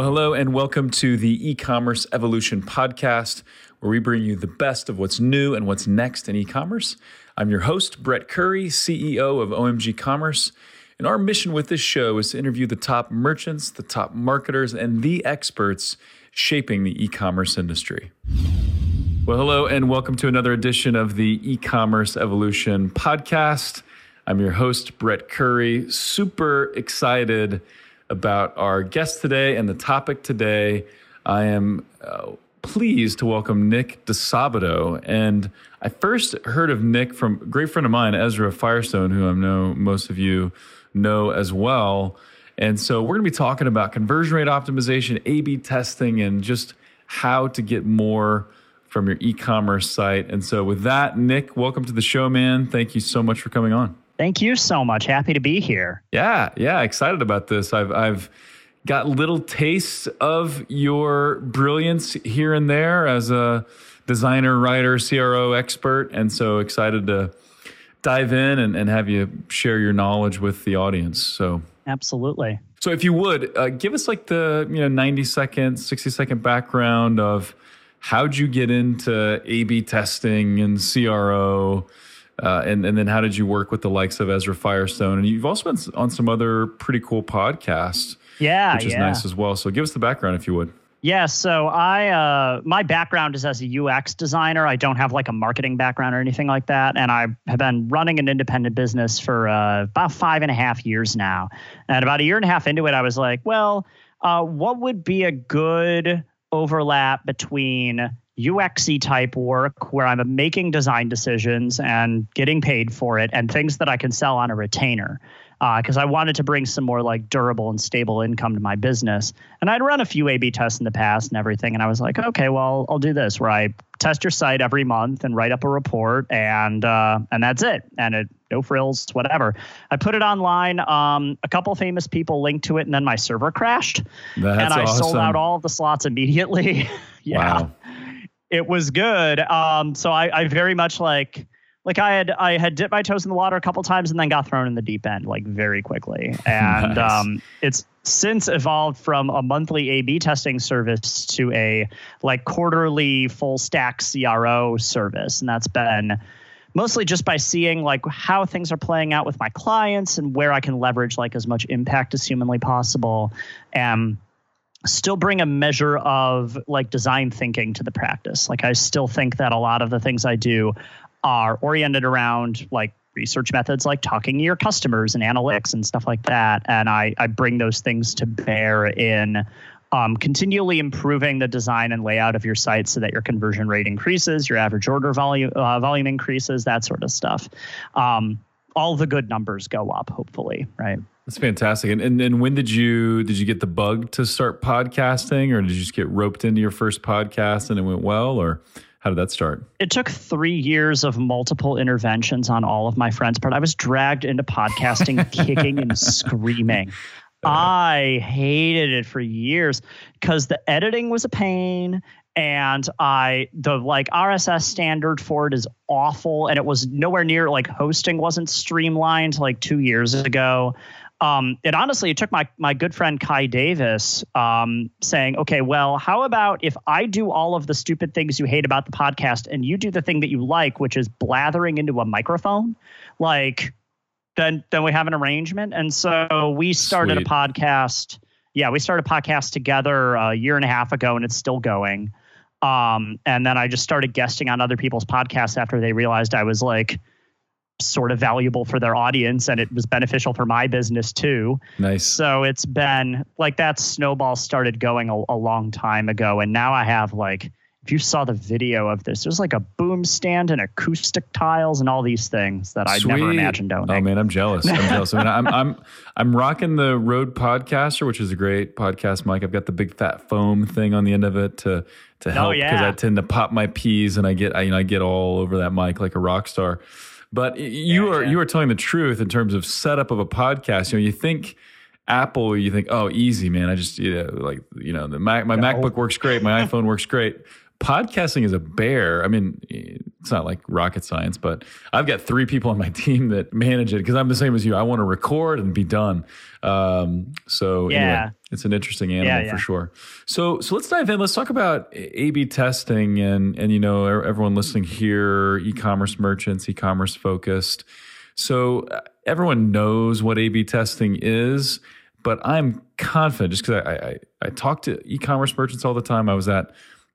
Well, hello, and welcome to the e commerce evolution podcast, where we bring you the best of what's new and what's next in e commerce. I'm your host, Brett Curry, CEO of OMG Commerce. And our mission with this show is to interview the top merchants, the top marketers, and the experts shaping the e commerce industry. Well, hello, and welcome to another edition of the e commerce evolution podcast. I'm your host, Brett Curry. Super excited about our guest today and the topic today. I am uh, pleased to welcome Nick Disabato. And I first heard of Nick from a great friend of mine, Ezra Firestone, who I know most of you know as well. And so we're going to be talking about conversion rate optimization, A B testing, and just how to get more from your e commerce site. And so, with that, Nick, welcome to the show, man. Thank you so much for coming on. Thank you so much. Happy to be here. Yeah, yeah, excited about this. I've I've got little tastes of your brilliance here and there as a designer, writer, CRO expert, and so excited to dive in and, and have you share your knowledge with the audience. So absolutely. So if you would uh, give us like the you know ninety second, sixty second background of how'd you get into A/B testing and CRO uh, and, and then how did you work with the likes of Ezra Firestone? And you've also been on some other pretty cool podcasts. Yeah. Which is yeah. nice as well. So give us the background if you would. Yeah, so I uh, my background is as a UX designer. I don't have like a marketing background or anything like that, and I have been running an independent business for uh, about five and a half years now. And about a year and a half into it, I was like, well, uh, what would be a good overlap between UXy type work where I'm making design decisions and getting paid for it and things that I can sell on a retainer. Because uh, I wanted to bring some more like durable and stable income to my business. And I'd run a few A B tests in the past and everything. And I was like, okay, well, I'll do this where I test your site every month and write up a report and uh, and that's it. And it no frills, whatever. I put it online. Um, a couple famous people linked to it, and then my server crashed. That's and I awesome. sold out all of the slots immediately. yeah. Wow it was good. Um, so I, I very much like like I had I had dipped my toes in the water a couple times and then got thrown in the deep end like very quickly. And nice. um, it's since evolved from a monthly A/B testing service to a like quarterly full stack CRO service, and that's been mostly just by seeing like how things are playing out with my clients and where I can leverage like as much impact as humanly possible. And still bring a measure of like design thinking to the practice. Like I still think that a lot of the things I do are oriented around like research methods like talking to your customers and analytics and stuff like that. And I, I bring those things to bear in um, continually improving the design and layout of your site so that your conversion rate increases, your average order volume uh, volume increases, that sort of stuff. Um, all the good numbers go up, hopefully, right? That's fantastic. And, and and when did you did you get the bug to start podcasting, or did you just get roped into your first podcast and it went well, or how did that start? It took three years of multiple interventions on all of my friends' part. I was dragged into podcasting, kicking and screaming. I hated it for years because the editing was a pain and I the like RSS standard for it is awful and it was nowhere near like hosting wasn't streamlined like 2 years ago um, it honestly it took my my good friend Kai Davis um, saying, okay, well, how about if I do all of the stupid things you hate about the podcast, and you do the thing that you like, which is blathering into a microphone, like then then we have an arrangement. And so we started Sweet. a podcast. Yeah, we started a podcast together a year and a half ago, and it's still going. Um, and then I just started guesting on other people's podcasts after they realized I was like sort of valuable for their audience and it was beneficial for my business too. Nice. So it's been like that snowball started going a, a, long time ago. And now I have like, if you saw the video of this, there's like a boom stand and acoustic tiles and all these things that I never imagined owning. Oh man, I'm jealous. I'm jealous. I mean, I'm, I'm, I'm rocking the Rode Podcaster, which is a great podcast mic. I've got the big fat foam thing on the end of it to, to oh, help because oh, yeah. I tend to pop my peas and I get, I, you know, I get all over that mic like a rock star. But you yeah, are yeah. you are telling the truth in terms of setup of a podcast. You know, you think Apple, you think, oh, easy, man. I just you know, like you know, the Mac, my no. MacBook works great, my iPhone works great. Podcasting is a bear. I mean, it's not like rocket science, but I've got three people on my team that manage it because I'm the same as you. I want to record and be done. Um, so yeah, anyway, it's an interesting animal yeah, yeah. for sure. So so let's dive in. Let's talk about A/B testing and and you know everyone listening here, e-commerce merchants, e-commerce focused. So uh, everyone knows what A/B testing is, but I'm confident just because I, I I talk to e-commerce merchants all the time. I was at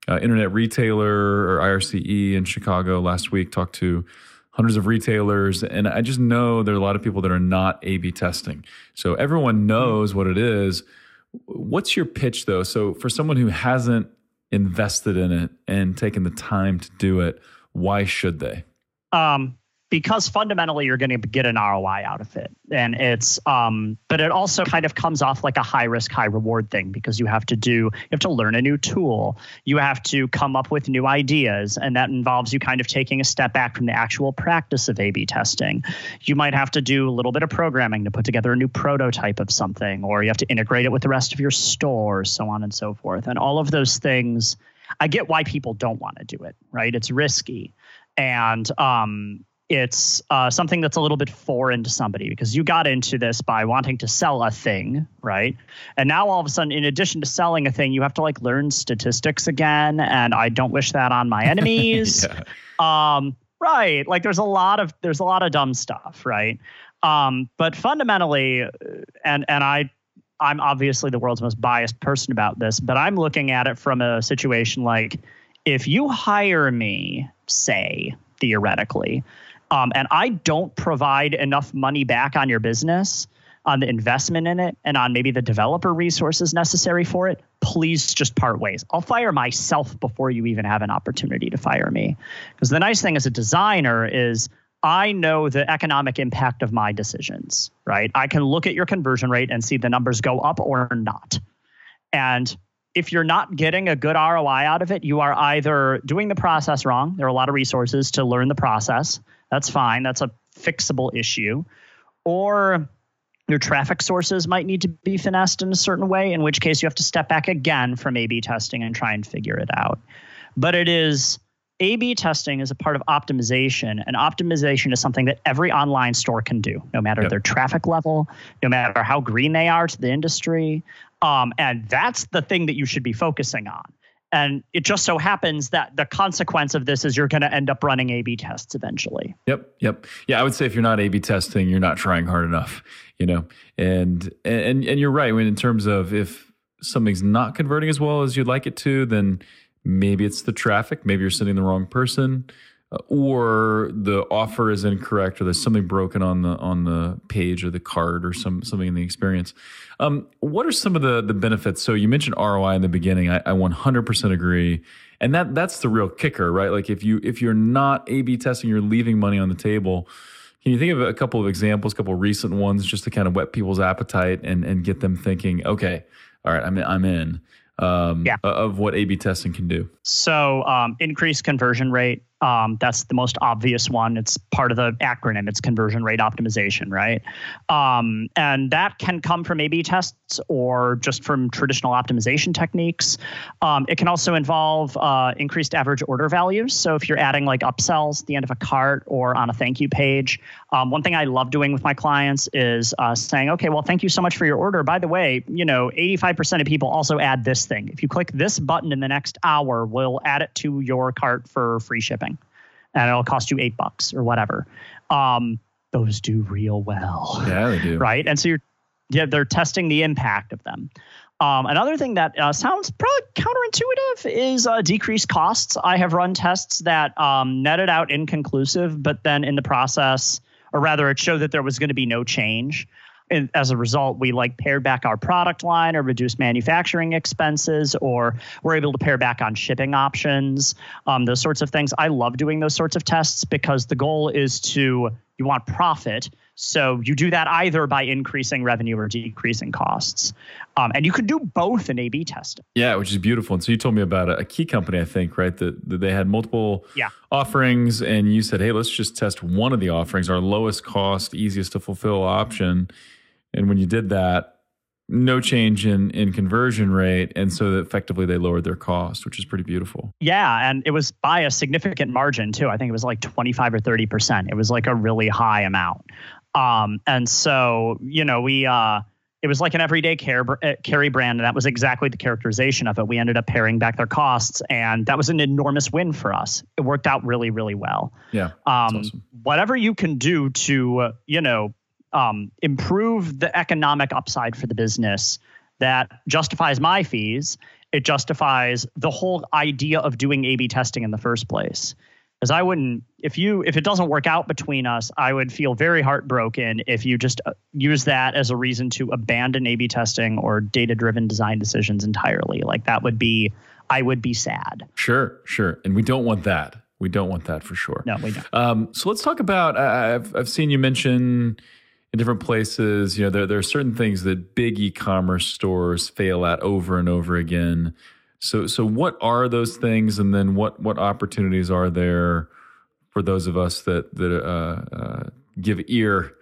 uh, internet retailer or IRCE in Chicago last week. Talked to hundreds of retailers, and I just know there are a lot of people that are not A/B testing. So everyone knows what it is. What's your pitch though? So for someone who hasn't invested in it and taken the time to do it, why should they? Um, because fundamentally you're going to get an ROI out of it. And it's, um, but it also kind of comes off like a high risk, high reward thing because you have to do, you have to learn a new tool. You have to come up with new ideas. And that involves you kind of taking a step back from the actual practice of A B testing. You might have to do a little bit of programming to put together a new prototype of something, or you have to integrate it with the rest of your store, so on and so forth. And all of those things, I get why people don't want to do it, right? It's risky. And, um, it's uh, something that's a little bit foreign to somebody because you got into this by wanting to sell a thing, right? And now all of a sudden, in addition to selling a thing, you have to like learn statistics again, and I don't wish that on my enemies. yeah. um, right? Like there's a lot of there's a lot of dumb stuff, right? Um, but fundamentally, uh, and and I I'm obviously the world's most biased person about this, but I'm looking at it from a situation like if you hire me, say theoretically um, and I don't provide enough money back on your business, on the investment in it, and on maybe the developer resources necessary for it, please just part ways. I'll fire myself before you even have an opportunity to fire me. Because the nice thing as a designer is I know the economic impact of my decisions, right? I can look at your conversion rate and see the numbers go up or not. And if you're not getting a good ROI out of it, you are either doing the process wrong. There are a lot of resources to learn the process. That's fine. That's a fixable issue. Or your traffic sources might need to be finessed in a certain way, in which case you have to step back again from A B testing and try and figure it out. But it is A B testing is a part of optimization, and optimization is something that every online store can do, no matter yep. their traffic level, no matter how green they are to the industry. Um, and that's the thing that you should be focusing on. And it just so happens that the consequence of this is you're going to end up running A B tests eventually. Yep. Yep. Yeah. I would say if you're not A B testing, you're not trying hard enough, you know, and, and, and you're right. Mean, in terms of if something's not converting as well as you'd like it to, then maybe it's the traffic. Maybe you're sending the wrong person. Or the offer is incorrect or there's something broken on the on the page or the card or some something in the experience. Um, what are some of the the benefits? So you mentioned roi in the beginning. I, I 100% agree. And that that's the real kicker right? Like if you if you're not a b testing you're leaving money on the table. Can you think of a couple of examples a couple of recent ones just to kind of whet people's appetite and and get them thinking okay all right i'm in, i'm in um, yeah. of what A B testing can do? So, um, increased conversion rate, um, that's the most obvious one. It's part of the acronym. It's conversion rate optimization, right? Um, and that can come from A/B tests or just from traditional optimization techniques. Um, it can also involve uh, increased average order values. So if you're adding like upsells at the end of a cart or on a thank you page, um, one thing I love doing with my clients is uh, saying, "Okay, well, thank you so much for your order. By the way, you know, 85% of people also add this thing. If you click this button in the next hour, we'll add it to your cart for free shipping." And it'll cost you eight bucks or whatever. Um, those do real well. Yeah, they do. Right. And so you're, yeah, they're testing the impact of them. Um, another thing that uh, sounds probably counterintuitive is uh, decreased costs. I have run tests that um, netted out inconclusive, but then in the process, or rather, it showed that there was going to be no change and as a result, we like pared back our product line or reduced manufacturing expenses, or we're able to pare back on shipping options, um, those sorts of things. I love doing those sorts of tests because the goal is to you want profit. So you do that either by increasing revenue or decreasing costs. Um, and you could do both in A B testing. Yeah, which is beautiful. And so you told me about a, a key company, I think, right? That, that they had multiple yeah. offerings. And you said, hey, let's just test one of the offerings, our lowest cost, easiest to fulfill option. And when you did that, no change in in conversion rate and so effectively they lowered their cost which is pretty beautiful yeah and it was by a significant margin too i think it was like 25 or 30 percent it was like a really high amount um, and so you know we uh, it was like an everyday care uh, carry brand and that was exactly the characterization of it we ended up paring back their costs and that was an enormous win for us it worked out really really well yeah um, awesome. whatever you can do to uh, you know um, improve the economic upside for the business that justifies my fees. It justifies the whole idea of doing A/B testing in the first place. Because I wouldn't, if you, if it doesn't work out between us, I would feel very heartbroken if you just uh, use that as a reason to abandon A/B testing or data-driven design decisions entirely. Like that would be, I would be sad. Sure, sure, and we don't want that. We don't want that for sure. No, we don't. Um, so let's talk about. I've I've seen you mention in different places. You know, there there are certain things that big e-commerce stores fail at over and over again. So so what are those things, and then what what opportunities are there for those of us that that uh, uh, give ear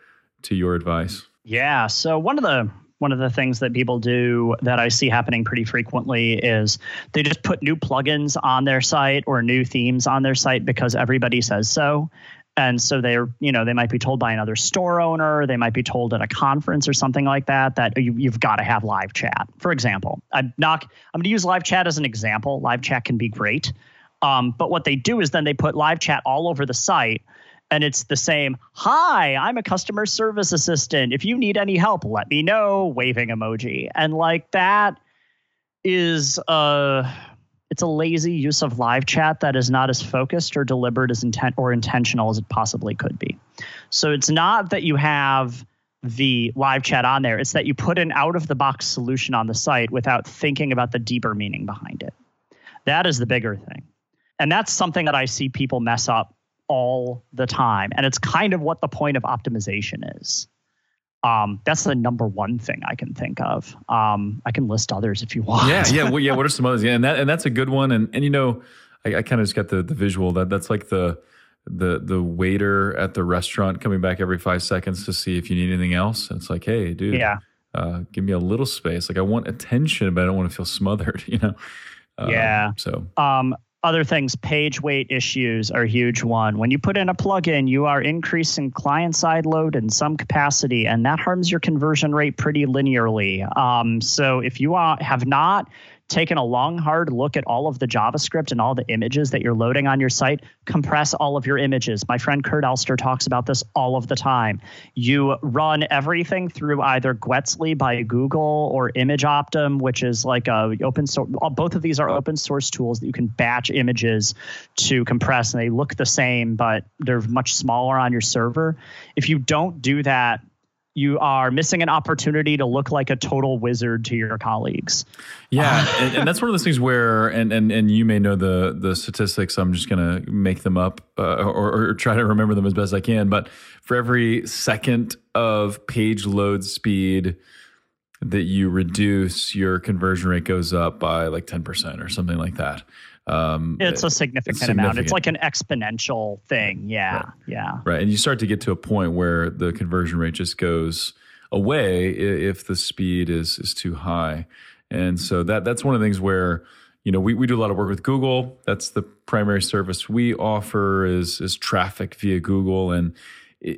to your advice? Yeah. So one of the one of the things that people do that I see happening pretty frequently is they just put new plugins on their site or new themes on their site because everybody says so and so they're you know they might be told by another store owner they might be told at a conference or something like that that you, have got to have live chat. For example i'm not i'm going to use live chat as an example. Live chat can be great. Um, but what they do is then they put live chat all over the site and it's the same hi i'm a customer service assistant. If you need any help let me know waving emoji. And like that is uh it's a lazy use of live chat that is not as focused or deliberate as intent or intentional as it possibly could be. So it's not that you have the live chat on there, it's that you put an out of the box solution on the site without thinking about the deeper meaning behind it. That is the bigger thing. And that's something that I see people mess up all the time. And it's kind of what the point of optimization is. Um, that's the number one thing I can think of. Um, I can list others if you want. Yeah, yeah, well, yeah. What are some others? Yeah, and that and that's a good one. And and you know, I, I kind of just got the the visual that that's like the the the waiter at the restaurant coming back every five seconds to see if you need anything else. And it's like, hey, dude, yeah, uh, give me a little space. Like I want attention, but I don't want to feel smothered. You know. Um, yeah. So. Um, other things, page weight issues are a huge one. When you put in a plugin, you are increasing client side load in some capacity, and that harms your conversion rate pretty linearly. Um, so if you are, have not taken a long, hard look at all of the JavaScript and all the images that you're loading on your site, compress all of your images. My friend Kurt Elster talks about this all of the time. You run everything through either Guetzli by Google or ImageOptim, which is like a open source. Uh, both of these are open source tools that you can batch images to compress, and they look the same, but they're much smaller on your server. If you don't do that, you are missing an opportunity to look like a total wizard to your colleagues. Yeah, and, and, that's one of those things where, and and and you may know the the statistics. I'm just gonna make them up uh, or, or try to remember them as best I can. But for every second of page load speed that you reduce, your conversion rate goes up by like 10% or something like that. Um, it's a significant, it's significant, amount. It's like an exponential thing. Yeah, right. yeah. Right, and you start to get to a point where the conversion rate just goes away if the speed is is too high, and so that that's one of the things where you know we, we do a lot of work with Google. That's the primary service we offer is is traffic via Google and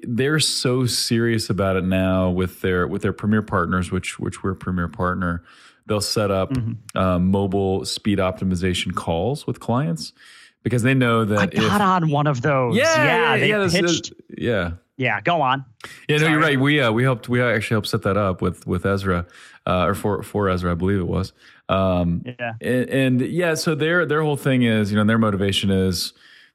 they're so serious about it now with their with their premier partners, which which we're a premier partner they'll set up mm-hmm. um, mobile speed optimization calls with clients because they know that I got on one of those. Yeah, yeah, yeah, yeah, pitched, yeah. Yeah, go on. Yeah, Sorry. no, you're right. We uh, we helped. We actually helped set that up with with Ezra, uh, or for for Ezra, I believe it was. Um, yeah, and, and, yeah, so their their whole thing is, you know, their motivation is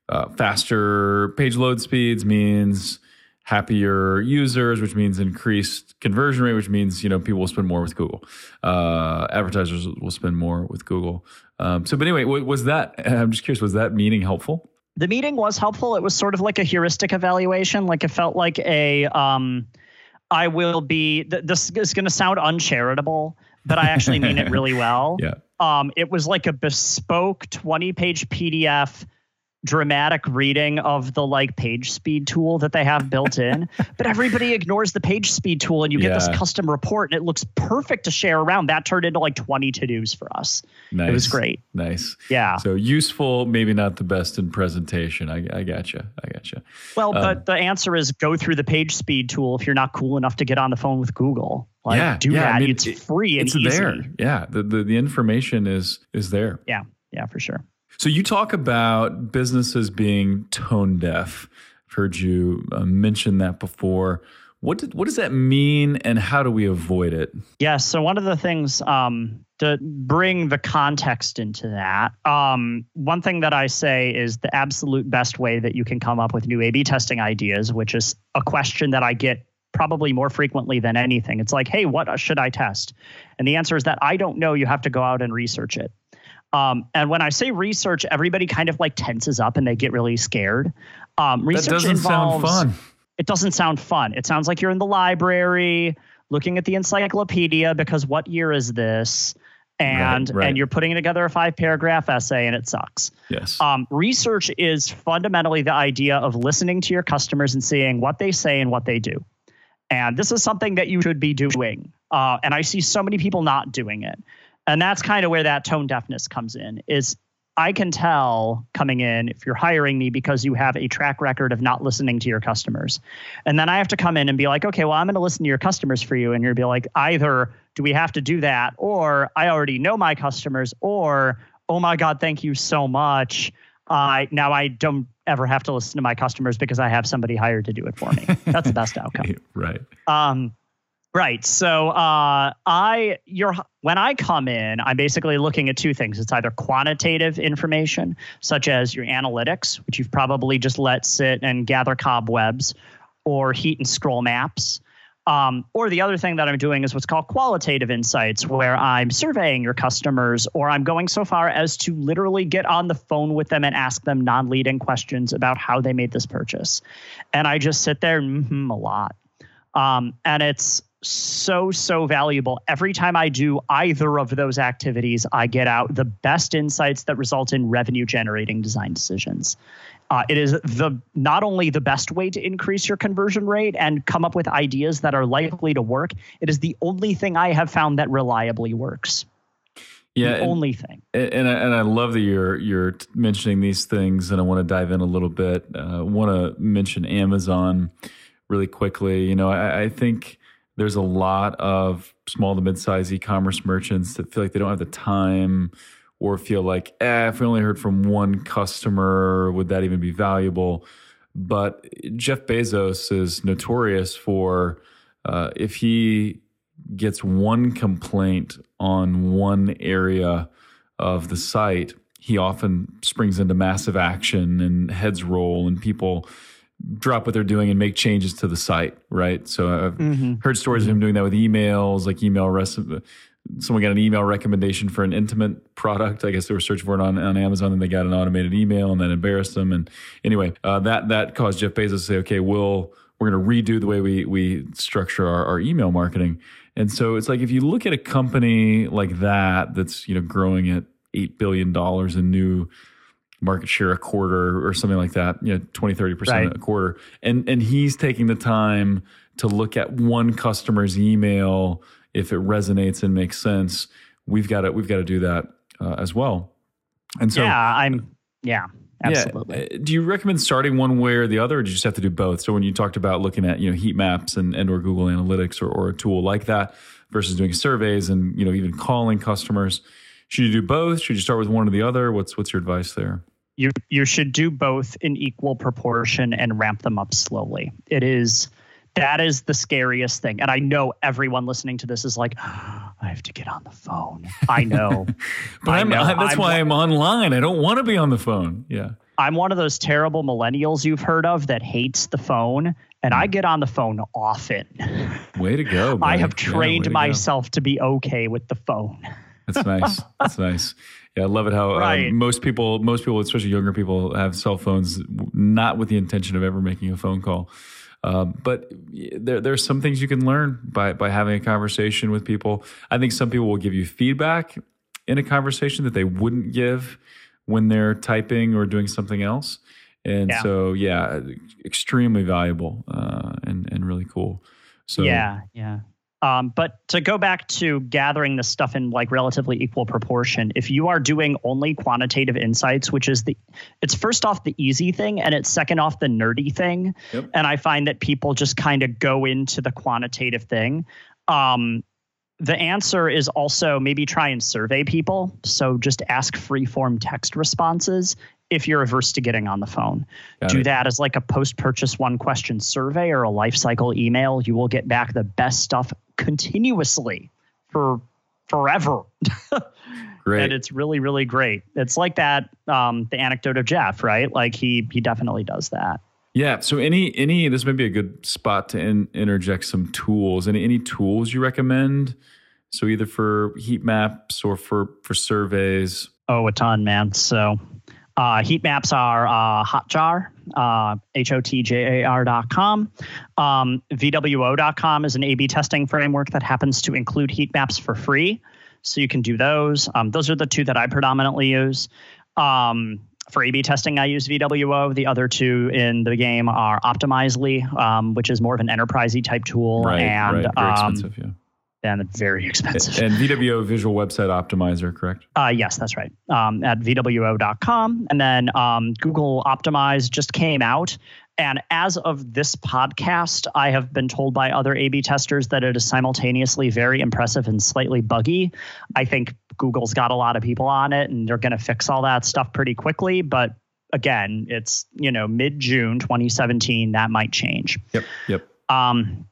uh, faster page load speeds means happier users, which means increased conversion rate, which means you know people will spend more with Google. Uh, advertisers will spend more with Google. Um, so, but anyway, was that? I'm just curious. Was that meeting helpful? The meeting was helpful. It was sort of like a heuristic evaluation. Like it felt like a. Um, I will be. Th- this is going to sound uncharitable, but I actually mean it really well. Yeah. Um, it was like a bespoke 20 page PDF dramatic reading of the like page speed tool that they have built in but everybody ignores the page speed tool and you get yeah. this custom report and it looks perfect to share around that turned into like 20 to-dos for us nice. it was great nice yeah so useful maybe not the best in presentation i, I gotcha i gotcha well um, but the answer is go through the page speed tool if you're not cool enough to get on the phone with google like, yeah, do yeah, that. I mean, it's free and it's easy. there. Yeah, the, the the information is is there. Yeah, yeah, for sure. So you talk about businesses being tone deaf. I've heard you uh, mention that before. What did, what does that mean, and how do we avoid it? Yes. Yeah, so one of the things um, to bring the context into that, um, one thing that I say is the absolute best way that you can come up with new A/B testing ideas, which is a question that I get probably more frequently than anything. It's like, hey, what should I test? And the answer is that I don't know. You have to go out and research it. Um, and when I say research, everybody kind of like tenses up and they get really scared. Um, research that doesn't involves, sound fun. It doesn't sound fun. It sounds like you're in the library looking at the encyclopedia because what year is this? And right, right. and you're putting together a five paragraph essay and it sucks. Yes. Um, research is fundamentally the idea of listening to your customers and seeing what they say and what they do. And this is something that you should be doing. Uh, and I see so many people not doing it and that's kind of where that tone deafness comes in is I can tell coming in if you're hiring me because you have a track record of not listening to your customers. And then I have to come in and be like, okay, well, I'm going to listen to your customers for you. And you'll be like, either do we have to do that, or I already know my customers, or oh my God, thank you so much. Uh, now I don't ever have to listen to my customers because I have somebody hired to do it for me. That's the best outcome. right. Um, Right. So uh, I you're when I come in, I'm basically looking at two things. It's either quantitative information, such as your analytics, which you've probably just let sit and gather cobwebs, or heat and scroll maps. Um, or the other thing that I'm doing is what's called qualitative insights, where I'm surveying your customers, or I'm going so far as to literally get on the phone with them and ask them non leading questions about how they made this purchase. And I just sit there mm-hmm, a lot. Um, and it's so so valuable every time i do either of those activities i get out the best insights that result in revenue generating design decisions uh, it is the not only the best way to increase your conversion rate and come up with ideas that are likely to work it is the only thing i have found that reliably works yeah, the and, only thing. And I, and I love that you're you're mentioning these things, and I want to dive in a little bit. Uh, I want to mention Amazon really quickly. You know, I, I think there's a lot of small to mid-sized e-commerce merchants that feel like they don't have the time or feel like, eh, if we only heard from one customer, would that even be valuable? But Jeff Bezos is notorious for uh, if he gets one complaint on one area of the site, he often springs into massive action and heads roll, and people drop what they're doing and make changes to the site, right? So I've mm-hmm. heard stories mm-hmm. of him doing that with emails, like email recipe. Someone got an email recommendation for an intimate product. I guess they were searching for it on, on Amazon, and they got an automated email, and that embarrassed them. And anyway, uh, that that caused Jeff Bezos to say, "Okay, we'll we're going to redo the way we we structure our, our email marketing." And so it's like if you look at a company like that that's you know growing at eight billion dollars in new market share a quarter or something like that, you know, 20, 30% right. a quarter. And and he's taking the time to look at one customer's email if it resonates and makes sense. We've got to we've got to do that uh, as well. And so Yeah, I'm yeah. Absolutely. Yeah. Uh, do you recommend starting one way or the other, or do you just have to do both? So when you talked about looking at you know heat maps and, and or Google Analytics or, or a tool like that versus doing surveys and you know even calling customers, should you do both? Should you start with one or the other? What's what's your advice there? You you should do both in equal proportion and ramp them up slowly. It is that is the scariest thing. And I know everyone listening to this is like, oh, I have to get on the phone. I know. but I know. that's I'm, why I'm online. I don't want to be on the phone. Yeah. I'm one of those terrible millennials you've heard of that hates the phone, and I hmm. get on the phone often. Way to go. Buddy. I have trained yeah, myself to, to be okay with the phone. That's nice. That's nice. Yeah, I love it how um, right. um, most people, most people, especially younger people, have cell phones not with the intention of ever making a phone call. Uh, but there, there's some things you can learn by by having a conversation with people. I think some people will give you feedback in a conversation that they wouldn't give when they're typing or doing something else. And yeah. so, yeah, extremely valuable uh, and and really cool. So yeah, yeah. Um, but to go back to gathering the stuff in like relatively equal proportion, if you are doing only quantitative insights, which is the, it's first off the easy thing and it's second off the nerdy thing. Yep. And I find that people just kind of go into the quantitative thing. Um, the answer is also maybe try and survey people. So just ask free form text responses if you're averse to getting on the phone. Got Do it. that as like a post purchase one question survey or a life cycle email. You will get back the best stuff continuously for forever. great. and it's really, really great. It's like that, um, the anecdote of Jeff, right? Like he he definitely does that. Yeah. So any any this may be a good spot to in, interject some tools. Any any tools you recommend? So either for heat maps or for for surveys. Oh, a ton, man. So uh, heat maps are uh, Hotjar, uh, H-O-T-J-A-R.com. Um, VWO.com is an A-B testing framework that happens to include heat maps for free. So you can do those. Um, those are the two that I predominantly use. Um, for A/B testing, I use VWO. The other two in the game are Optimizely, um, which is more of an enterprisey type tool, right, and right. Very um, expensive, yeah and very expensive. And VWO Visual Website Optimizer, correct? Uh, yes, that's right. Um, at VWO.com. And then um, Google Optimize just came out. And as of this podcast, I have been told by other A B testers that it is simultaneously very impressive and slightly buggy. I think Google's got a lot of people on it and they're going to fix all that stuff pretty quickly. But again, it's, you know, mid June 2017. That might change. Yep. Yep. Um,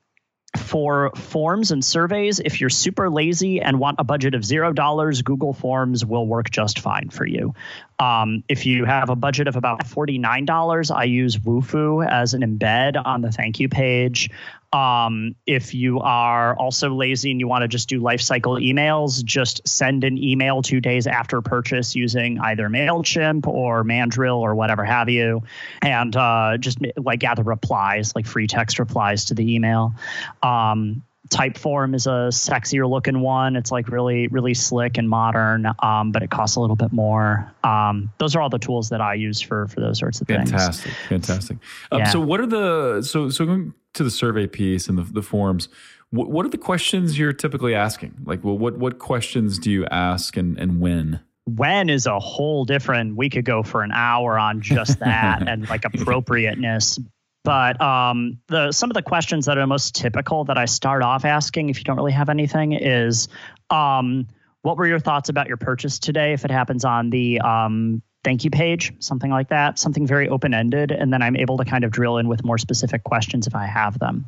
for forms and surveys, if you're super lazy and want a budget of zero dollars, Google Forms will work just fine for you. Um, if you have a budget of about $49, I use Wufoo as an embed on the thank you page. Um, if you are also lazy and you want to just do life cycle emails, just send an email two days after purchase using either MailChimp or Mandrill or whatever have you, and uh, just like gather replies, like free text replies to the email. Um, Typeform is a sexier looking one. It's like really, really slick and modern, um, but it costs a little bit more. Um, those are all the tools that I use for for those sorts of fantastic, things. Fantastic, fantastic. Um, yeah. So, what are the so so going to the survey piece and the, the forms? What, what are the questions you're typically asking? Like, well, what what questions do you ask and and when? when is a whole different we could go for an hour on just that and like appropriateness but um, the some of the questions that are most typical that I start off asking, if you don't really have anything, is um, what were your thoughts about your purchase today? If it happens on the um, thank you page, something like that, something very open ended. And then I'm able to kind of drill in with more specific questions if I have them.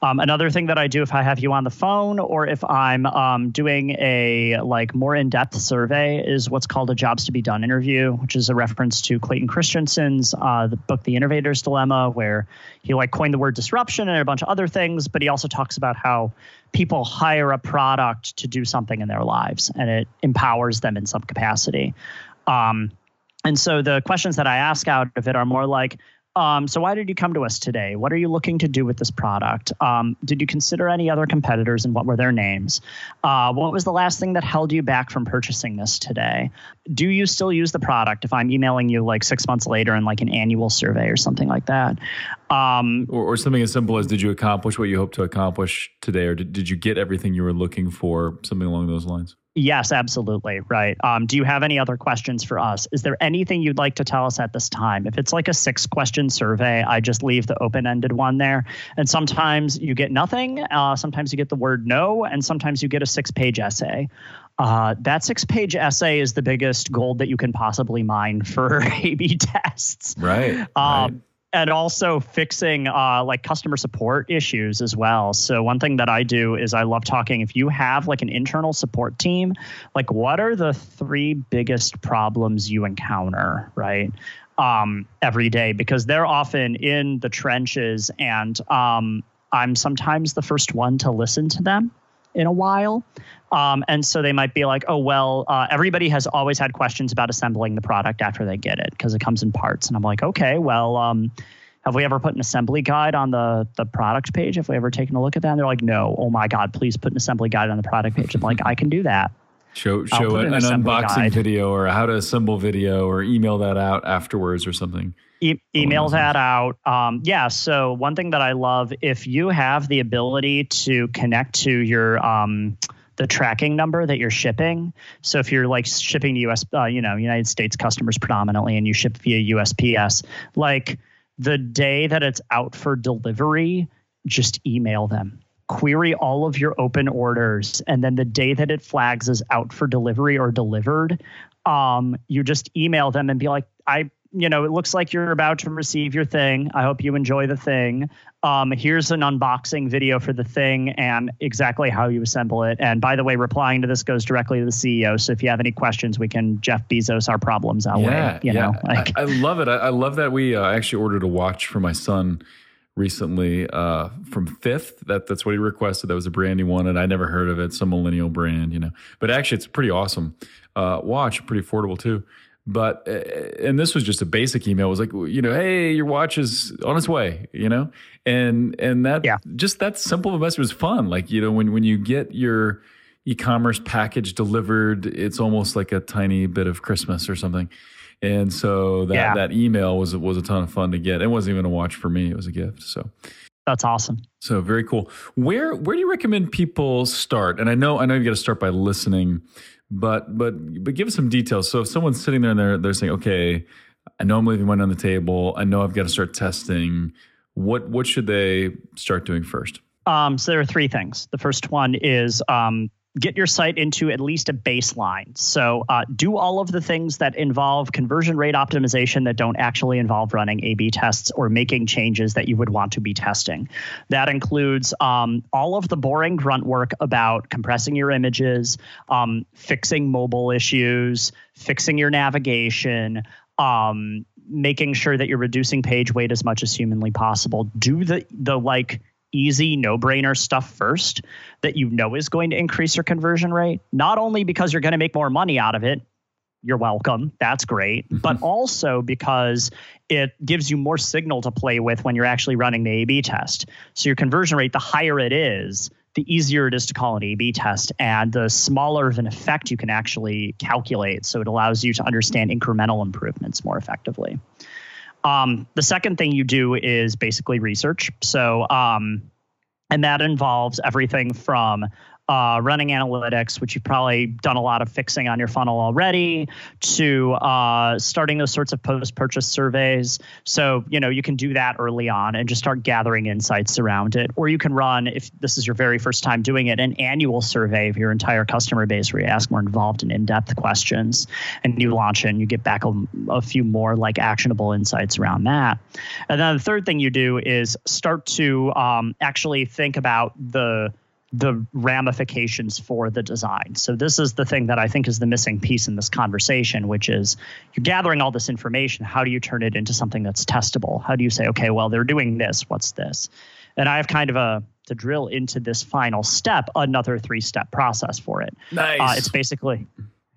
Um, another thing that I do if I have you on the phone or if I'm um, doing a like more in depth survey is what's called a jobs to be done interview, which is a reference to Clayton Christensen's uh, the book, The Innovator's Dilemma, where he like coined the word disruption and a bunch of other things, but he also talks about how people hire a product to do something in their lives and it empowers them in some capacity. Um, and so the questions that I ask out of it are more like, um, so why did you come to us today? What are you looking to do with this product? Um, did you consider any other competitors and what were their names? Uh, what was the last thing that held you back from purchasing this today? Do you still use the product if I'm emailing you like six months later in like an annual survey or something like that? Um, or, or, something as simple as did you accomplish what you hoped to accomplish today or did, did you get everything you were looking for? Something along those lines. Yes, absolutely. Right. Um, do you have any other questions for us? Is there anything you'd like to tell us at this time? If it's like a six question survey, I just leave the open ended one there. And sometimes you get nothing. Uh, sometimes you get the word no. And sometimes you get a six page essay. Uh, that six page essay is the biggest gold that you can possibly mine for A B tests. Right. Um, right and also fixing uh, like customer support issues as well. So one thing that I do is I love talking. If you have like an internal support team, like what are the three biggest problems you encounter, right? Um, every day because they're often in the trenches, and um, I'm sometimes the first one to listen to them in a while. Um, and so they might be like, oh, well, uh, everybody has always had questions about assembling the product after they get it because it comes in parts. And I'm like, okay, well, um, have we ever put an assembly guide on the the product page? Have we ever taken a look at that? And they're like, no. Oh my God, please put an assembly guide on the product page. I'm like, I can do that. Show show an, an unboxing guide. video or how to assemble video or email that out afterwards or something. E- email that out. Um, yeah. So one thing that I love, if you have the ability to connect to your um, the tracking number that you're shipping. So if you're like shipping to US, uh, you know, United States customers predominantly, and you ship via USPS, like the day that it's out for delivery, just email them. Query all of your open orders, and then the day that it flags as out for delivery or delivered, um, you just email them and be like, I you know, it looks like you're about to receive your thing. I hope you enjoy the thing. Um, here's an unboxing video for the thing and exactly how you assemble it. And by the way, replying to this goes directly to the CEO. So if you have any questions, we can Jeff Bezos our problems that yeah, way. You yeah. know, like, I, I, love it. I, I, love that we uh, actually ordered a watch for my son recently uh, from Fifth. That that's what he requested. That was a brand he wanted. I never heard of it. Some millennial brand, you know. But actually, it's a pretty awesome uh, watch. Pretty affordable too. But uh, and this was just a basic email. It was like you know, hey, your watch is on its way. You know, and and that yeah. just that simple of a message was fun. Like you know, when when you get your e-commerce package delivered, it's almost like a tiny bit of Christmas or something. And so that yeah. that email was was a ton of fun to get. It wasn't even a watch for me; it was a gift. So that's awesome. So very cool. Where where do you recommend people start? And I know I know you got to start by listening but but but give us some details. So if someone's sitting there and they're they're saying, okay, I know I'm leaving money on the table. I know I've got to start testing. What what should they start doing first? Um, so there are three things. The first one is um, get your site into at least a baseline. So uh, do all of the things that involve conversion rate optimization that don't actually involve running A/B tests or making changes that you would want to be testing. That includes um, all of the boring grunt work about compressing your images, um, fixing mobile issues, fixing your navigation. Um, making sure that you're reducing page weight as much as humanly possible do the the like easy, no brainer stuff first that you know is going to increase your conversion rate, not only because you're going to make more money out of it. You're welcome. That's great. Mm-hmm. But also because it gives you more signal to play with when you're actually running the A B test. So your conversion rate, the higher it is, the easier it is to call an A B test and the smaller of an effect you can actually calculate. So it allows you to understand incremental improvements more effectively. Um, the second thing you do is basically research. So, um, and that involves everything from uh, running analytics, which you've probably done a lot of fixing on your funnel already, to uh, starting those sorts of post-purchase surveys. So you know you can do that early on and just start gathering insights around it. Or you can run, if this is your very first time doing it, an annual survey of your entire customer base where you ask more involved and in-depth questions, and you launch it and you get back a, a few more like actionable insights around that. And then the third thing you do is start to um, actually think about the the ramifications for the design. So this is the thing that I think is the missing piece in this conversation, which is you're gathering all this information. How do you turn it into something that's testable? How do you say, okay, well, they're doing this. What's this? And I have kind of a to drill into this final step, another three step process for it. Nice. Uh, it's basically,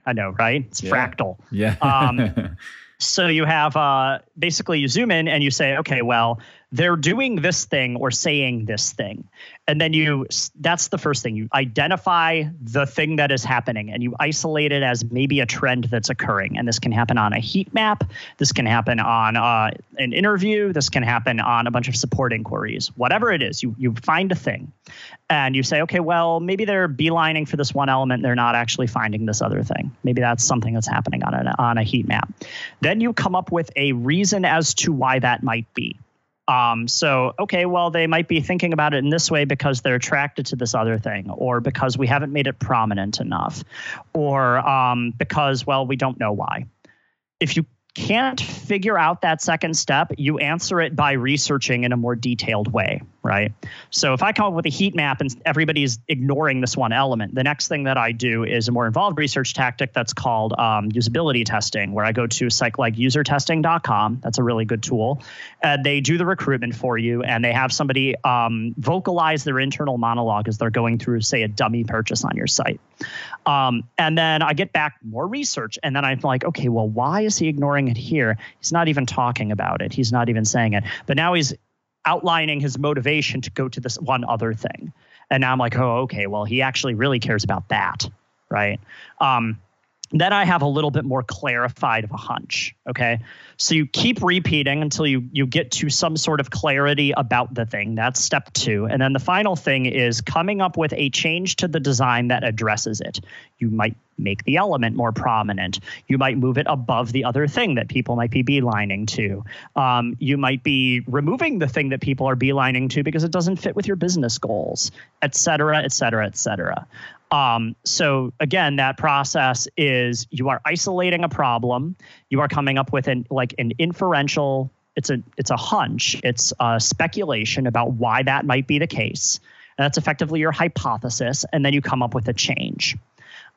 I know, right? It's yeah. fractal. Yeah. um, so you have uh, basically you zoom in and you say, okay, well, they're doing this thing or saying this thing and then you that's the first thing. You identify the thing that is happening and you isolate it as maybe a trend that's occurring. And this can happen on a heat map. This can happen on uh, an interview. This can happen on a bunch of support inquiries. Whatever it is you you find a thing and you say okay well maybe they're beelining for this one element. They're not actually finding this other thing. Maybe that's something that's happening on a, on a heat map. Then you come up with a reason as to why that might be um, so, okay, well, they might be thinking about it in this way because they're attracted to this other thing, or because we haven't made it prominent enough, or um, because, well, we don't know why. If you can't figure out that second step, you answer it by researching in a more detailed way right? So if I come up with a heat map and everybody's ignoring this one element, the next thing that I do is a more involved research tactic that's called um, usability testing, where I go to a like usertesting.com. That's a really good tool. And they do the recruitment for you, and they have somebody um, vocalize their internal monologue as they're going through, say, a dummy purchase on your site. Um, and then I get back more research, and then I'm like, okay, well, why is he ignoring it here? He's not even talking about it. He's not even saying it. But now he's outlining his motivation to go to this one other thing. And now I'm like, oh, okay, well, he actually really cares about that. right? Um, then I have a little bit more clarified of a hunch. Okay. So you keep repeating until you you get to some sort of clarity about the thing. That's step two. And then the final thing is coming up with a change to the design that addresses it. You might make the element more prominent. You might move it above the other thing that people might be beelining to. Um, you might be removing the thing that people are beelining to because it doesn't fit with your business goals, et cetera, et cetera, et cetera. Um, so again, that process is you are isolating a problem. You are coming up with an like an inferential. It's a it's a hunch. It's a speculation about why that might be the case. And that's effectively your hypothesis, and then you come up with a change.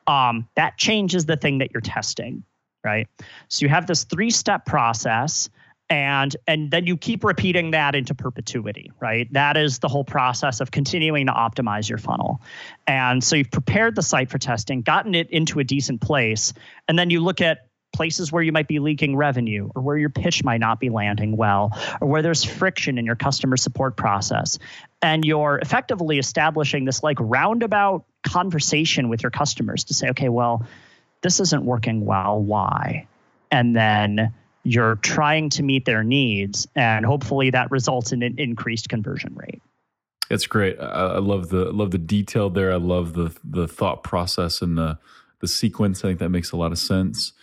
Um, that changes the thing that you're testing, right? So you have this three step process and and then you keep repeating that into perpetuity right that is the whole process of continuing to optimize your funnel and so you've prepared the site for testing gotten it into a decent place and then you look at places where you might be leaking revenue or where your pitch might not be landing well or where there's friction in your customer support process. And you're effectively establishing this like roundabout conversation with your customers to say okay well this isn't working well. Why? And then you're trying to meet their needs and hopefully that results in an increased conversion rate. It's great. I, I love the love the detail there. I love the the thought process and the the sequence. I think that makes a lot of sense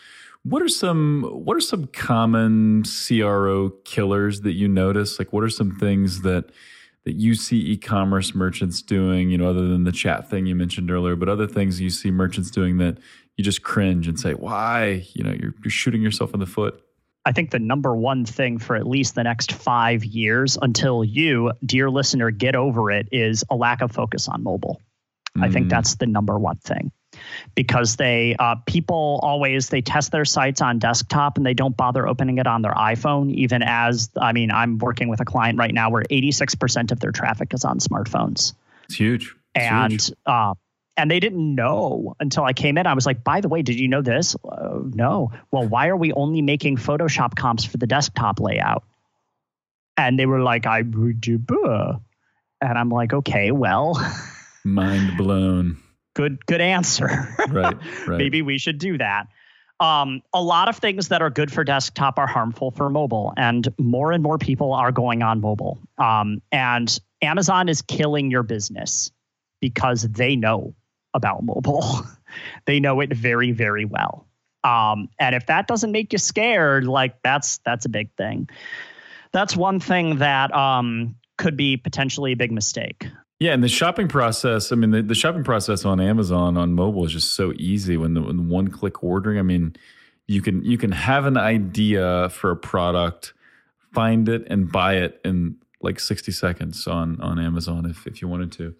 what are some what are some common cro killers that you notice like what are some things that that you see e-commerce merchants doing you know other than the chat thing you mentioned earlier but other things you see merchants doing that you just cringe and say why you know you're, you're shooting yourself in the foot I think the number one thing for at least the next five years until you, dear listener, get over it is a lack of focus on mobile. Mm. I think mm. that's the number one thing because they uh, people always they test their sites on desktop and they don't bother opening it on their iphone even as i mean i'm working with a client right now where 86% of their traffic is on smartphones it's huge it's and huge. Uh, and they didn't know until I came in. I was like, by the way, did you know this? Uh, no. Well, why are we only making Photoshop comps for the desktop layout? And they were like, I and I'm like, okay, well, mind blown. Good, good answer. right, right. Maybe we should do that. Um, a lot of things that are good for desktop are harmful for mobile, and more and more people are going on mobile. Um, and Amazon is killing your business because they know about mobile. they know it very, very well. Um, and if that doesn't make you scared, like that's that's a big thing. That's one thing that um, could be potentially a big mistake. Yeah, and the shopping process. I mean, the, the shopping process on Amazon on mobile is just so easy when the, one click ordering. I mean, you can you can have an idea for a product, find it, and buy it in like sixty seconds on on Amazon if if you wanted to.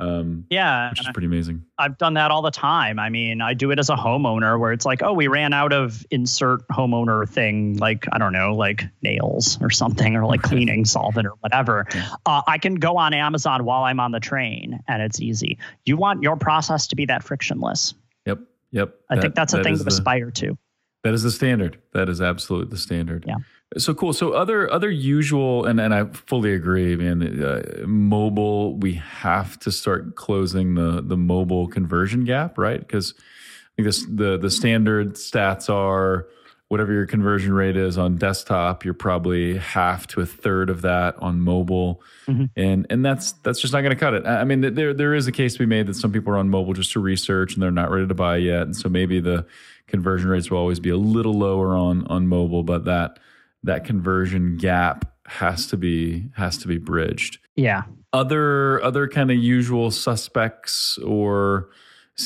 Um, yeah, which is pretty amazing. I've done that all the time. I mean, I do it as a homeowner where it's like, oh, we ran out of insert homeowner thing, like I don't know, like nails or something, or like cleaning solvent or whatever. Uh, I can go on Amazon while I'm on the train, and it's easy. You want your process to be that frictionless. Yep. Yep. I that, think that's a thing to the, aspire to. That is the standard. That is absolutely the standard. Yeah. So cool. So other other usual, and and I fully agree, man. Uh, mobile, we have to start closing the the mobile conversion gap, right? Because I think this the the standard stats are whatever your conversion rate is on desktop, you're probably half to a third of that on mobile, mm-hmm. and and that's that's just not going to cut it. I mean, there there is a case to be made that some people are on mobile just to research and they're not ready to buy yet, and so maybe the conversion rates will always be a little lower on on mobile, but that that conversion gap has to be has to be bridged. Yeah. Other other kind of usual suspects or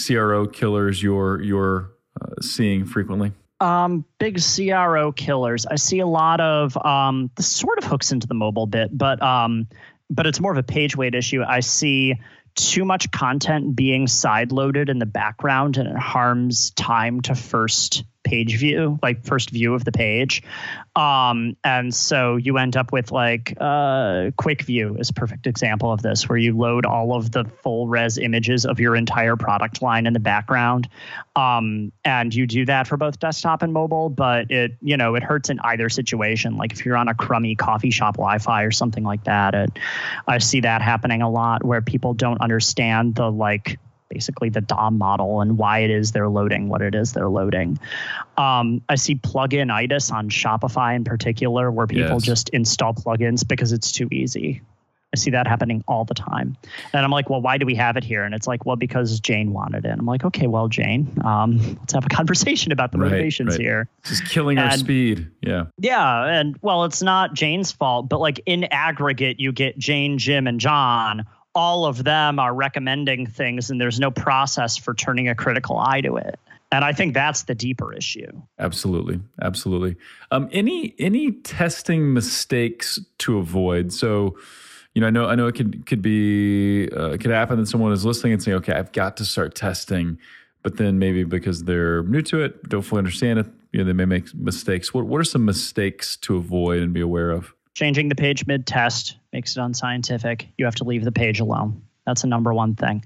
CRO killers you're you're uh, seeing frequently. Um, big CRO killers. I see a lot of um, this sort of hooks into the mobile bit, but um, but it's more of a page weight issue. I see too much content being side loaded in the background and it harms time to first page view, like first view of the page. Um, and so you end up with like uh, quick view is perfect example of this, where you load all of the full res images of your entire product line in the background. Um, and you do that for both desktop and mobile, but it, you know, it hurts in either situation. Like if you're on a crummy coffee shop Wi-Fi or something like that, it, I see that happening a lot where people don't understand the like basically the DOM model and why it is they're loading what it is they're loading. Um, I see plugin itis on Shopify in particular, where people yes. just install plugins because it's too easy. I see that happening all the time. And I'm like, well, why do we have it here? And it's like, well, because Jane wanted it. And I'm like, okay, well, Jane, um, let's have a conversation about the right, motivations right. here. Just killing and, our speed. Yeah. Yeah. And well, it's not Jane's fault, but like in aggregate, you get Jane, Jim, and John. All of them are recommending things, and there's no process for turning a critical eye to it. And I think that's the deeper issue. Absolutely, absolutely. Um, any any testing mistakes to avoid? So, you know, I know I know it could could be uh, it could happen that someone is listening and saying, okay, I've got to start testing, but then maybe because they're new to it, don't fully understand it, you know, they may make mistakes. What what are some mistakes to avoid and be aware of? Changing the page mid test makes it unscientific. You have to leave the page alone. That's a number one thing.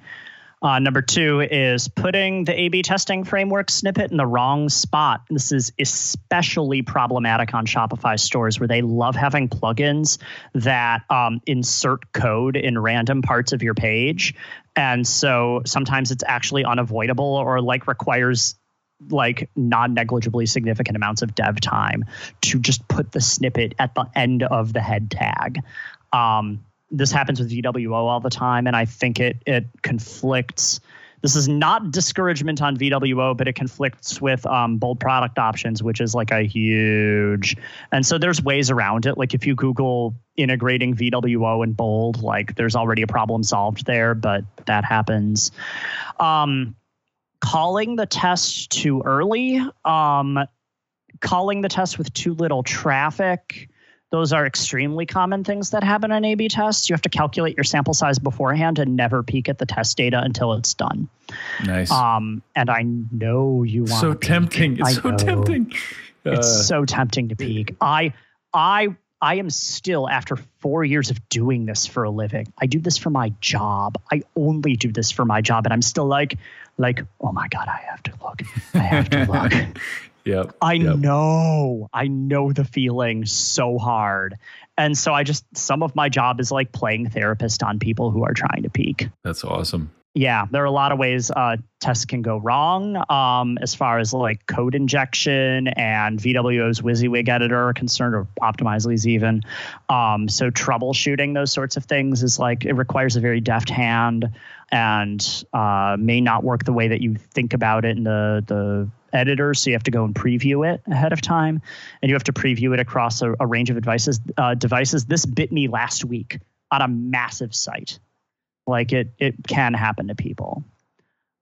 Uh, number two is putting the A B testing framework snippet in the wrong spot. This is especially problematic on Shopify stores where they love having plugins that um, insert code in random parts of your page. And so sometimes it's actually unavoidable or like requires like non negligibly significant amounts of dev time to just put the snippet at the end of the head tag. Um, this happens with VWO all the time, and I think it it conflicts. This is not discouragement on VWO, but it conflicts with um, bold product options, which is like a huge. And so there's ways around it. Like if you Google integrating VWO and bold, like there's already a problem solved there, but that happens. Um, calling the test too early, um, calling the test with too little traffic those are extremely common things that happen in A B tests. You have to calculate your sample size beforehand and never peek at the test data until it's done. Nice. Um, and I know you want so tempting. It's I so know. tempting. Uh, it's so tempting to peek. I I I am still after four years of doing this for a living. I do this for my job. I only do this for my job, and I'm still like, like, oh my god, I have to look. I have to look. Yep. I yep. know. I know the feeling so hard. And so I just some of my job is like playing therapist on people who are trying to peek. That's awesome. Yeah, there are a lot of ways uh, tests can go wrong um, as far as like code injection and VWO's WYSIWYG editor are concerned, or Optimizely's even. Um, so troubleshooting those sorts of things is like it requires a very deft hand and uh, may not work the way that you think about it in the the editor, so you have to go and preview it ahead of time, and you have to preview it across a, a range of devices. Uh, devices. This bit me last week on a massive site. Like it, it can happen to people.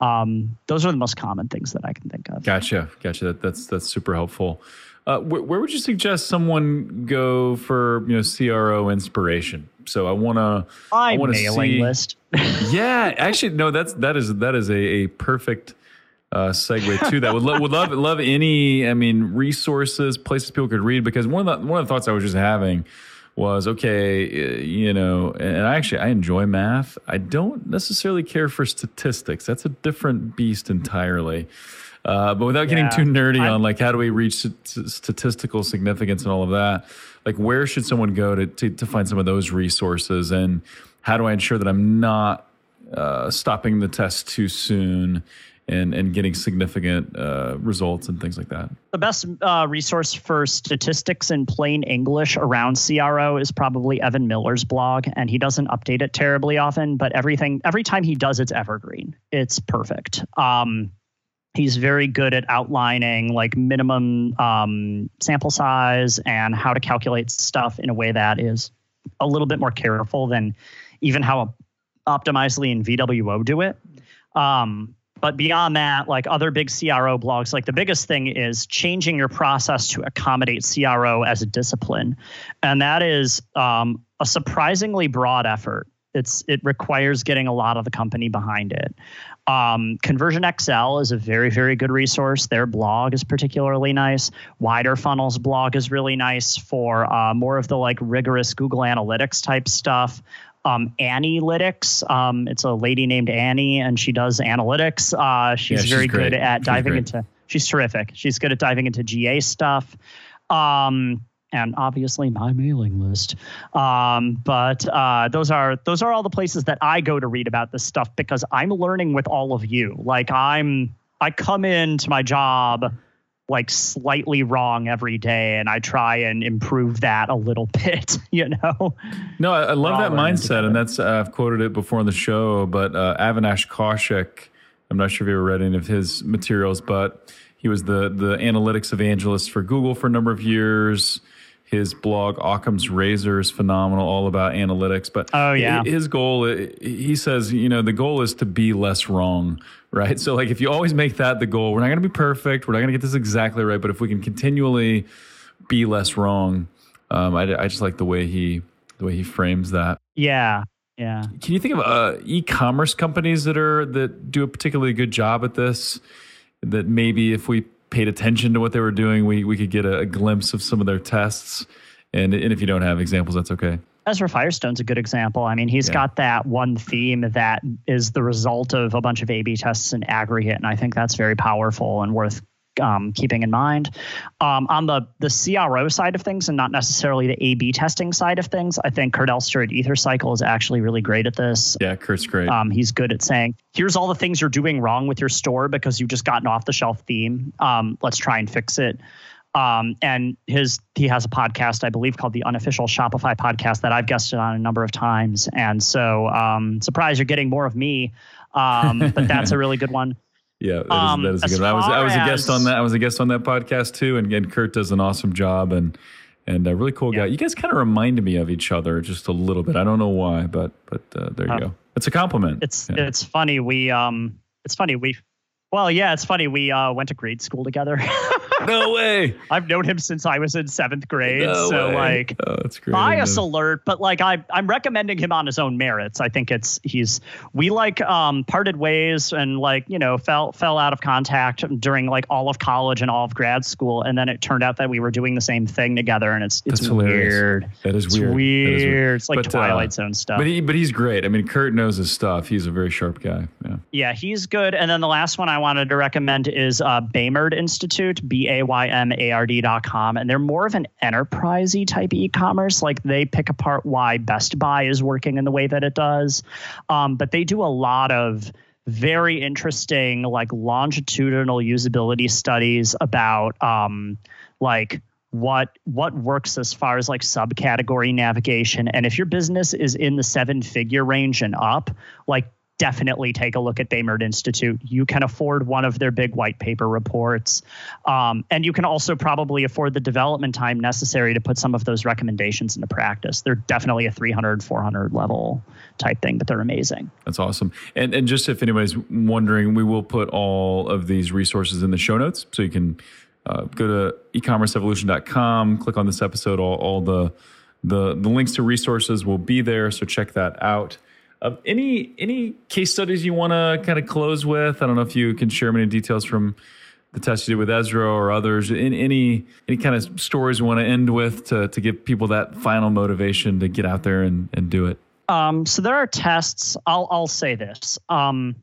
Um, those are the most common things that I can think of. Gotcha, gotcha. That, that's that's super helpful. Uh, wh- where would you suggest someone go for you know CRO inspiration? So I want to. I want to see. list. yeah, actually, no. That's that is that is a, a perfect uh, segue to that. Would, lo- would love love any. I mean, resources, places people could read because one of the one of the thoughts I was just having was okay, you know, and I actually I enjoy math. I don't necessarily care for statistics. That's a different beast entirely. Uh, but without getting yeah, too nerdy I'm, on like how do we reach st- statistical significance and all of that, like where should someone go to, to, to find some of those resources and how do I ensure that I'm not uh, stopping the test too soon and and getting significant uh, results and things like that. The best uh, resource for statistics in plain English around CRO is probably Evan Miller's blog, and he doesn't update it terribly often, but everything every time he does, it's evergreen. It's perfect. Um, he's very good at outlining like minimum um, sample size and how to calculate stuff in a way that is a little bit more careful than even how Optimizely and VWO do it. Um, but beyond that, like other big CRO blogs, like the biggest thing is changing your process to accommodate CRO as a discipline. And that is um, a surprisingly broad effort. It's, it requires getting a lot of the company behind it. Um, Conversion XL is a very, very good resource. Their blog is particularly nice. WiderFunnel's blog is really nice for uh, more of the like rigorous Google Analytics type stuff um, Annielytics. Um, it's a lady named Annie, and she does analytics. Uh, she's, yeah, she's very great. good at diving into. She's terrific. She's good at diving into GA stuff. Um, and obviously my mailing list. Um, but uh, those are those are all the places that I go to read about this stuff because I'm learning with all of you. Like I'm I come into my job like slightly wrong every day and I try and improve that a little bit, you know? No, I, I love that mindset. And that's, uh, I've quoted it before on the show, but uh, Avinash Kaushik, I'm not sure if you ever read any of his materials, but he was the, the analytics evangelist for Google for a number of years. His blog Occam's Razor is phenomenal, all about analytics. But oh yeah, his goal, he says, you know, the goal is to be less wrong, right? So like, if you always make that the goal, we're not going to be perfect, we're not going to get this exactly right, but if we can continually be less wrong, um, I, I just like the way he the way he frames that. Yeah, yeah. Can you think of uh, e-commerce companies that are that do a particularly good job at this? That maybe if we paid attention to what they were doing, we we could get a, a glimpse of some of their tests. And, and if you don't have examples, that's okay. Ezra Firestone's a good example. I mean, he's yeah. got that one theme that is the result of a bunch of A/B tests in aggregate, and I think that's very powerful and worth um, keeping in mind. Um, on the the CRO side of things, and not necessarily the A/B testing side of things, I think Kurt Elster at EtherCycle is actually really great at this. Yeah, Kurt's great. Um, he's good at saying, "Here's all the things you're doing wrong with your store because you've just gotten off the shelf theme. Um, let's try and fix it." Um, and his he has a podcast, I believe, called the Unofficial Shopify Podcast that I've guested on a number of times. And so, um, surprise, you're getting more of me. Um, but that's a really good one. Yeah, that is, um, that is a good. I was I was a guest on that. I was a guest on that podcast too, and, and Kurt does an awesome job and and a really cool guy. You guys kind of reminded me of each other just a little bit. I don't know why, but but uh, there you uh, go. It's a compliment. It's yeah. it's funny. We um it's funny we well yeah it's funny we uh went to grade school together. no way. I've known him since I was in seventh grade. No so way. like oh, that's great. bias alert, but like I I'm recommending him on his own merits. I think it's he's we like um parted ways and like, you know, fell fell out of contact during like all of college and all of grad school. And then it turned out that we were doing the same thing together and it's it's weird. That is it's weird. weird. weird. It's like but, uh, Twilight uh, Zone stuff. But he but he's great. I mean Kurt knows his stuff. He's a very sharp guy. Yeah. Yeah, he's good. And then the last one I wanted to recommend is uh Baymard Institute, B A Y M A ARD.com, and they're more of an enterprisey type e-commerce. Like they pick apart why Best Buy is working in the way that it does, um, but they do a lot of very interesting like longitudinal usability studies about um, like what what works as far as like subcategory navigation and if your business is in the seven figure range and up like definitely take a look at Baymard Institute. You can afford one of their big white paper reports. Um, and you can also probably afford the development time necessary to put some of those recommendations into practice. They're definitely a 300, 400 level type thing, but they're amazing. That's awesome. And, and just if anybody's wondering, we will put all of these resources in the show notes. So you can uh, go to ecommerceevolution.com, click on this episode, all, all the, the, the links to resources will be there. So check that out. Uh, any any case studies you want to kind of close with? I don't know if you can share many details from the test you did with Ezra or others. In, any any kind of stories you want to end with to to give people that final motivation to get out there and and do it. Um, so there are tests. I'll I'll say this. Um,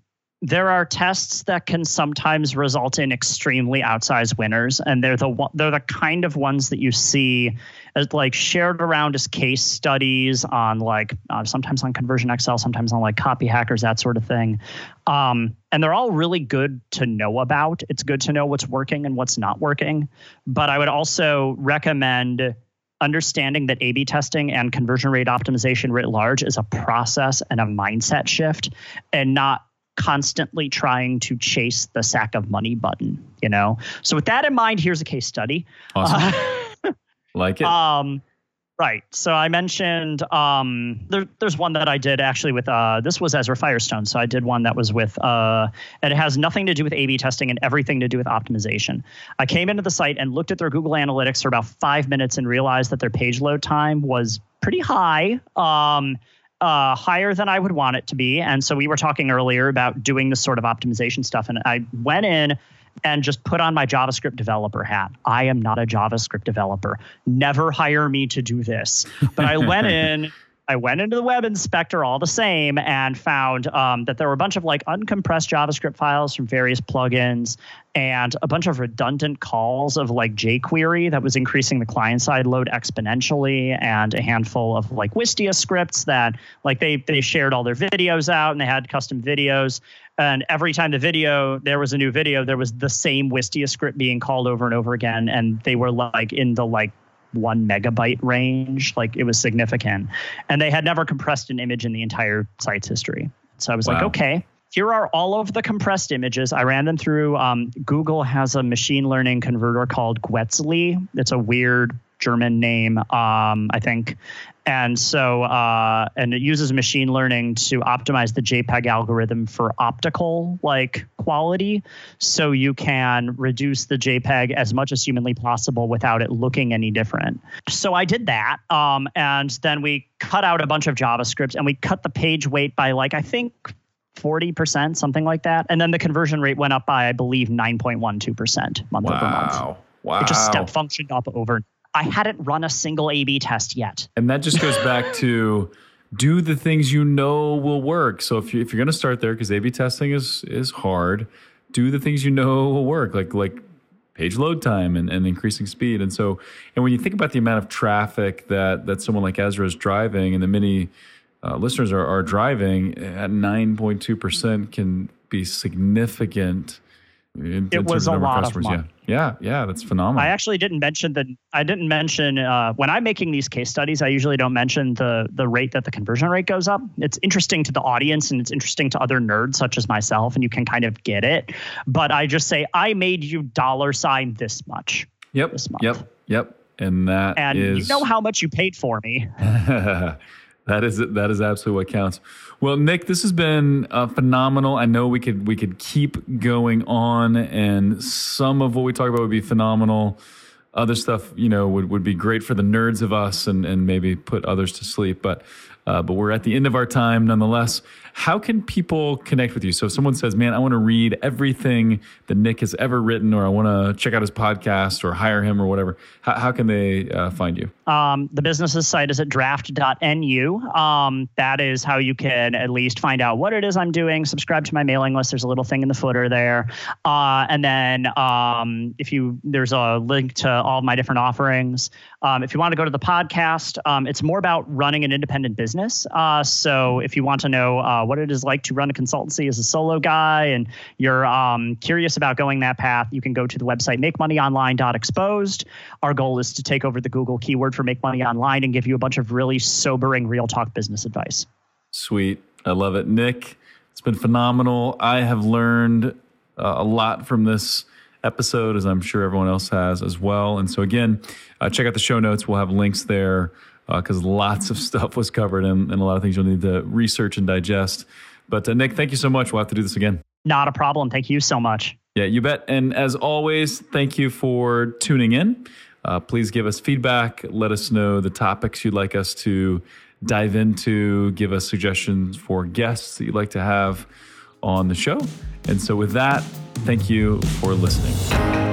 there are tests that can sometimes result in extremely outsized winners, and they're the they're the kind of ones that you see as like shared around as case studies on like uh, sometimes on Conversion XL, sometimes on like Copy Hackers, that sort of thing. Um, and they're all really good to know about. It's good to know what's working and what's not working. But I would also recommend understanding that A B testing and conversion rate optimization writ large is a process and a mindset shift and not constantly trying to chase the sack of money button, you know? So with that in mind, here's a case study. Awesome. Uh, like it. Um, right. So I mentioned um, there, there's one that I did actually with uh, this was Ezra Firestone. So I did one that was with uh, and it has nothing to do with A/B testing and everything to do with optimization. I came into the site and looked at their Google Analytics for about five minutes and realized that their page load time was pretty high. Um, uh, higher than I would want it to be. And so we were talking earlier about doing this sort of optimization stuff. And I went in and just put on my JavaScript developer hat. I am not a JavaScript developer. Never hire me to do this. But I went in I went into the web inspector all the same and found um, that there were a bunch of like uncompressed JavaScript files from various plugins and a bunch of redundant calls of like jQuery that was increasing the client side load exponentially and a handful of like Wistia scripts that like they they shared all their videos out and they had custom videos. And every time the video there was a new video there was the same Wistia script being called over and over again and they were like in the like one megabyte range. Like it was significant. And they had never compressed an image in the entire site's history. So I was wow. like, okay, here are all of the compressed images. I ran them through. Um, Google has a machine learning converter called Guetzli. It's a weird German name, um, I think. And so, uh, and it uses machine learning to optimize the JPEG algorithm for optical like quality, so you can reduce the JPEG as much as humanly possible without it looking any different. So I did that, um, and then we cut out a bunch of JavaScript and we cut the page weight by like I think 40%, something like that. And then the conversion rate went up by, I believe, 9.12% month wow. over month. Wow. It just step functioned up over I hadn't run a single A B test yet. And that just goes back to do the things you know will work. So if you if you're going to start there cuz A B testing is is hard, do the things you know will work like like page load time and, and increasing speed. And so and when you think about the amount of traffic that that someone like Ezra is driving and the many uh, listeners are, are driving at 9.2% can be significant in, it in was a lot of money. Yeah. yeah, yeah, that's phenomenal. I actually didn't mention that. I didn't mention uh, when I'm making these case studies. I usually don't mention the the rate that the conversion rate goes up. It's interesting to the audience and it's interesting to other nerds such as myself, and you can kind of get it. But I just say I made you dollar sign this much. Yep. This. Yep. Yep. And that and is... you know how much you paid for me. That is that is absolutely what counts. Well, Nick, this has been uh, phenomenal. I know we could we could keep going on, and some of what we talk about would be phenomenal. Other stuff, you know, would, would be great for the nerds of us, and and maybe put others to sleep. But uh, but we're at the end of our time nonetheless. How can people connect with you? So if someone says, man, I want to read everything that Nick has ever written, or I want to check out his podcast or hire him or whatever, how, how can they uh, find you? Um, the business's site is at draft.nu. Um, that is how you can at least find out what it is I'm doing. Subscribe to my mailing list. There's a little thing in the footer there. Uh, and then um, if you, there's a link to all of my different offerings. Um, if you want to go to the podcast, um, it's more about running an independent business. Uh, so if you want to know uh, uh, what it is like to run a consultancy as a solo guy, and you're um, curious about going that path, you can go to the website makemoneyonline.exposed. Our goal is to take over the Google keyword for Make Money Online and give you a bunch of really sobering, real talk business advice. Sweet. I love it. Nick, it's been phenomenal. I have learned uh, a lot from this episode, as I'm sure everyone else has as well. And so, again, uh, check out the show notes. We'll have links there because uh, lots of stuff was covered and, and, a lot of things you'll need to research and digest. But uh, Nick, thank you so much. We'll have to do this again. Not a problem. Thank you so much. Yeah, you bet. And as always, thank you for tuning in. Uh, please give us feedback. Let us know the topics you'd like us to dive into. Give us suggestions for guests that you'd like to have on the show. And so, with that, thank you for listening.